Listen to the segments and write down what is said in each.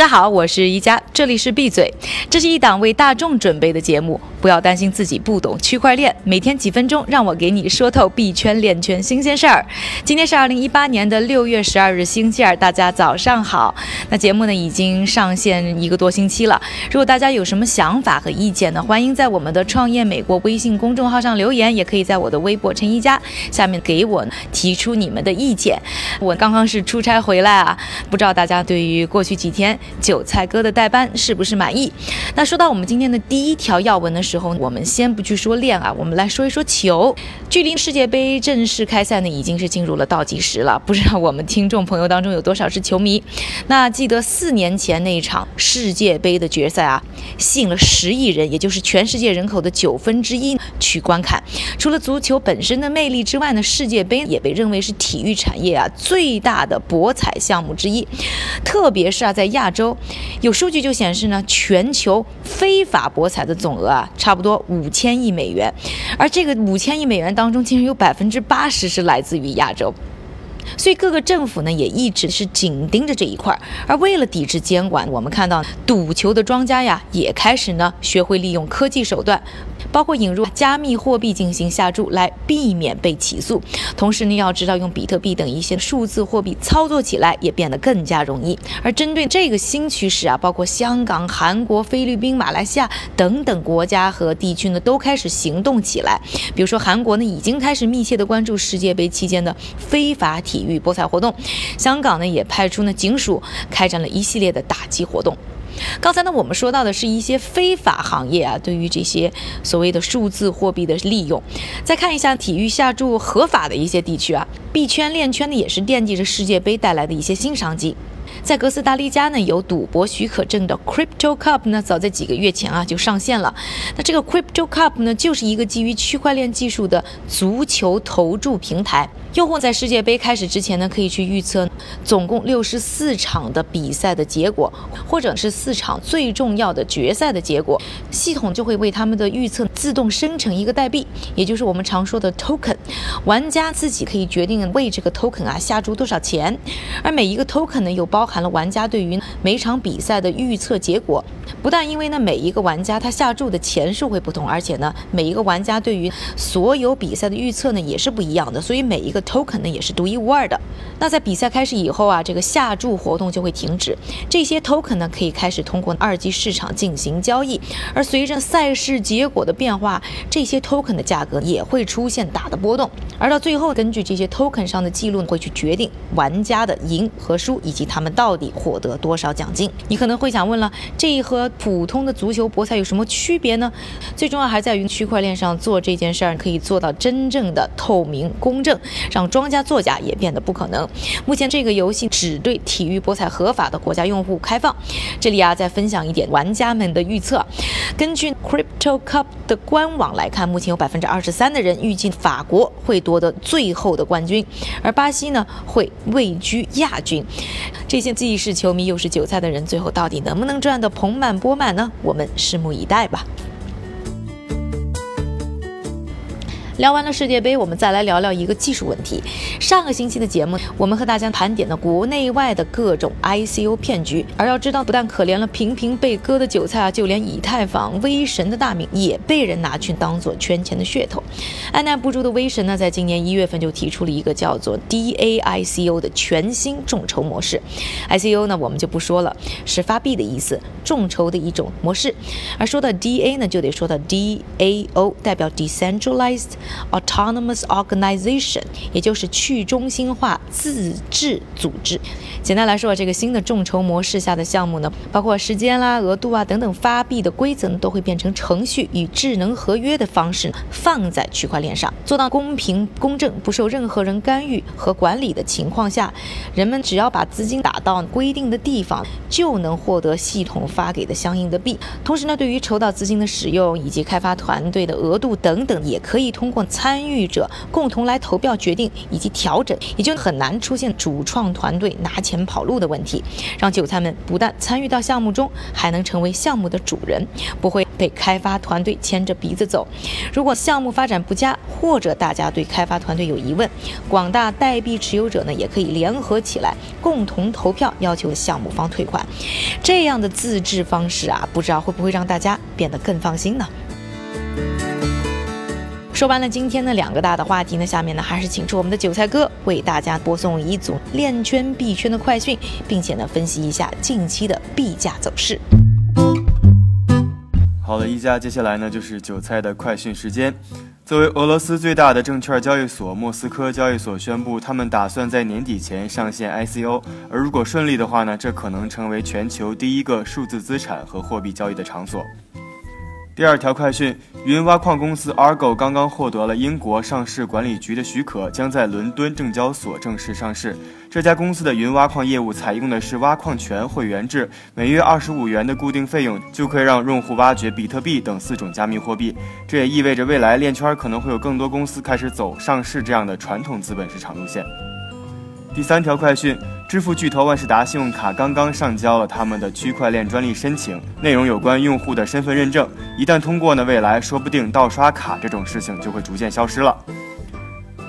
大家好，我是一加，这里是闭嘴，这是一档为大众准备的节目，不要担心自己不懂区块链，每天几分钟，让我给你说透币圈链圈新鲜事儿。今天是二零一八年的六月十二日，星期二，大家早上好。那节目呢已经上线一个多星期了，如果大家有什么想法和意见呢，欢迎在我们的创业美国微信公众号上留言，也可以在我的微博陈一佳下面给我提出你们的意见。我刚刚是出差回来啊，不知道大家对于过去几天韭菜哥的代班是不是满意？那说到我们今天的第一条要闻呢时候，我们先不去说链啊，我们来说一说球。距离世界杯正式开赛呢，已经是进入了倒计时了。不知道我们听众朋友当中有多少是球迷？那记得四年前那一场世界杯的决赛啊，吸引了十亿人，也就是全世界人口的九分之一去观看。除了足球本身的魅力之外呢，世界杯也被认为是体育产业啊最大的博彩项目之一。特别是啊，在亚洲，有数据就显示呢，全球非法博彩的总额啊，差不多五千亿美元，而这个五千亿美元当中，竟然有百分之八十是来自于亚洲。所以各个政府呢也一直是紧盯着这一块儿，而为了抵制监管，我们看到赌球的庄家呀也开始呢学会利用科技手段，包括引入加密货币进行下注来避免被起诉。同时呢，要知道用比特币等一些数字货币操作起来也变得更加容易。而针对这个新趋势啊，包括香港、韩国、菲律宾、马来西亚等等国家和地区呢都开始行动起来。比如说韩国呢已经开始密切的关注世界杯期间的非法体。育博彩活动，香港呢也派出呢警署，开展了一系列的打击活动。刚才呢我们说到的是一些非法行业啊，对于这些所谓的数字货币的利用。再看一下体育下注合法的一些地区啊，币圈链圈呢也是惦记着世界杯带来的一些新商机。在哥斯达黎加呢，有赌博许可证的 Crypto Cup 呢，早在几个月前啊就上线了。那这个 Crypto Cup 呢，就是一个基于区块链技术的足球投注平台。用户在世界杯开始之前呢，可以去预测总共六十四场的比赛的结果，或者是四场最重要的决赛的结果，系统就会为他们的预测自动生成一个代币，也就是我们常说的 token。玩家自己可以决定为这个 token 啊下注多少钱，而每一个 token 呢，又包包含了玩家对于每场比赛的预测结果。不但因为呢每一个玩家他下注的钱数会不同，而且呢每一个玩家对于所有比赛的预测呢也是不一样的，所以每一个 token 呢也是独一无二的。那在比赛开始以后啊，这个下注活动就会停止，这些 token 呢可以开始通过二级市场进行交易。而随着赛事结果的变化，这些 token 的价格也会出现大的波动。而到最后，根据这些 token 上的记录会去决定玩家的赢和输，以及他们到底获得多少奖金。你可能会想问了，这和普通的足球博彩有什么区别呢？最重要还在于区块链上做这件事儿可以做到真正的透明公正，让庄家作假也变得不可能。目前这个游戏只对体育博彩合法的国家用户开放。这里啊，再分享一点玩家们的预测。根据 Crypto Cup 的官网来看，目前有百分之二十三的人预计法国会夺得最后的冠军，而巴西呢会位居亚军。这些既是球迷又是韭菜的人，最后到底能不能赚得盆满钵满呢？我们拭目以待吧。聊完了世界杯，我们再来聊聊一个技术问题。上个星期的节目，我们和大家盘点了国内外的各种 ICO 骗局。而要知道，不但可怜了频频被割的韭菜啊，就连以太坊威神的大名也被人拿去当做圈钱的噱头。按耐不住的威神呢，在今年一月份就提出了一个叫做 DAICO 的全新众筹模式。ICO 呢，我们就不说了，是发币的意思，众筹的一种模式。而说到 DA 呢，就得说到 DAO，代表 Decentralized。Autonomous Organization，也就是去中心化自治组织。简单来说，这个新的众筹模式下的项目呢，包括时间啦、额度啊等等发币的规则呢，都会变成程序与智能合约的方式放在区块链上，做到公平公正、不受任何人干预和管理的情况下，人们只要把资金打到规定的地方，就能获得系统发给的相应的币。同时呢，对于筹到资金的使用以及开发团队的额度等等，也可以通过。参与者共同来投票决定以及调整，也就很难出现主创团队拿钱跑路的问题，让韭菜们不但参与到项目中，还能成为项目的主人，不会被开发团队牵着鼻子走。如果项目发展不佳，或者大家对开发团队有疑问，广大代币持有者呢也可以联合起来，共同投票要求项目方退款。这样的自治方式啊，不知道会不会让大家变得更放心呢？说完了今天的两个大的话题呢，下面呢还是请出我们的韭菜哥为大家播送一组链圈币圈的快讯，并且呢分析一下近期的币价走势。好的，一加，接下来呢就是韭菜的快讯时间。作为俄罗斯最大的证券交易所，莫斯科交易所宣布，他们打算在年底前上线 ICO，而如果顺利的话呢，这可能成为全球第一个数字资产和货币交易的场所。第二条快讯：云挖矿公司 Argo 刚刚获得了英国上市管理局的许可，将在伦敦证交所正式上市。这家公司的云挖矿业务采用的是挖矿权会员制，每月二十五元的固定费用就可以让用户挖掘比特币等四种加密货币。这也意味着未来链圈可能会有更多公司开始走上市这样的传统资本市场路线。第三条快讯。支付巨头万事达信用卡刚刚上交了他们的区块链专利申请，内容有关用户的身份认证。一旦通过呢，未来说不定盗刷卡这种事情就会逐渐消失了。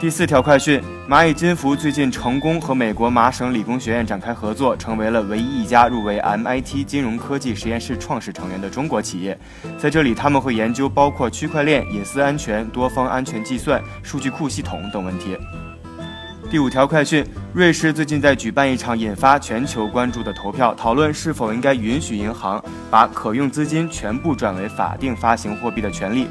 第四条快讯：蚂蚁金服最近成功和美国麻省理工学院展开合作，成为了唯一一家入围 MIT 金融科技实验室创始成员的中国企业。在这里，他们会研究包括区块链、隐私安全、多方安全计算、数据库系统等问题。第五条快讯：瑞士最近在举办一场引发全球关注的投票，讨论是否应该允许银行把可用资金全部转为法定发行货币的权利。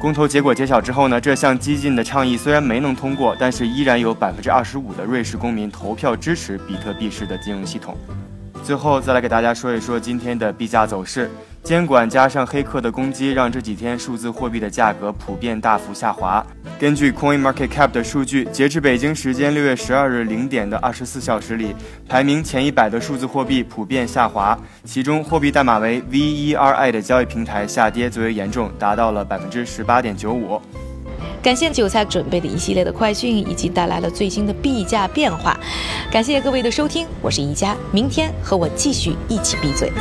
公投结果揭晓之后呢，这项激进的倡议虽然没能通过，但是依然有百分之二十五的瑞士公民投票支持比特币式的金融系统。最后再来给大家说一说今天的币价走势。监管加上黑客的攻击，让这几天数字货币的价格普遍大幅下滑。根据 Coin Market Cap 的数据，截至北京时间六月十二日零点的二十四小时里，排名前一百的数字货币普遍下滑，其中货币代码为 VERI 的交易平台下跌最为严重，达到了百分之十八点九五。感谢韭菜准备的一系列的快讯，以及带来了最新的币价变化。感谢各位的收听，我是宜佳，明天和我继续一起闭嘴。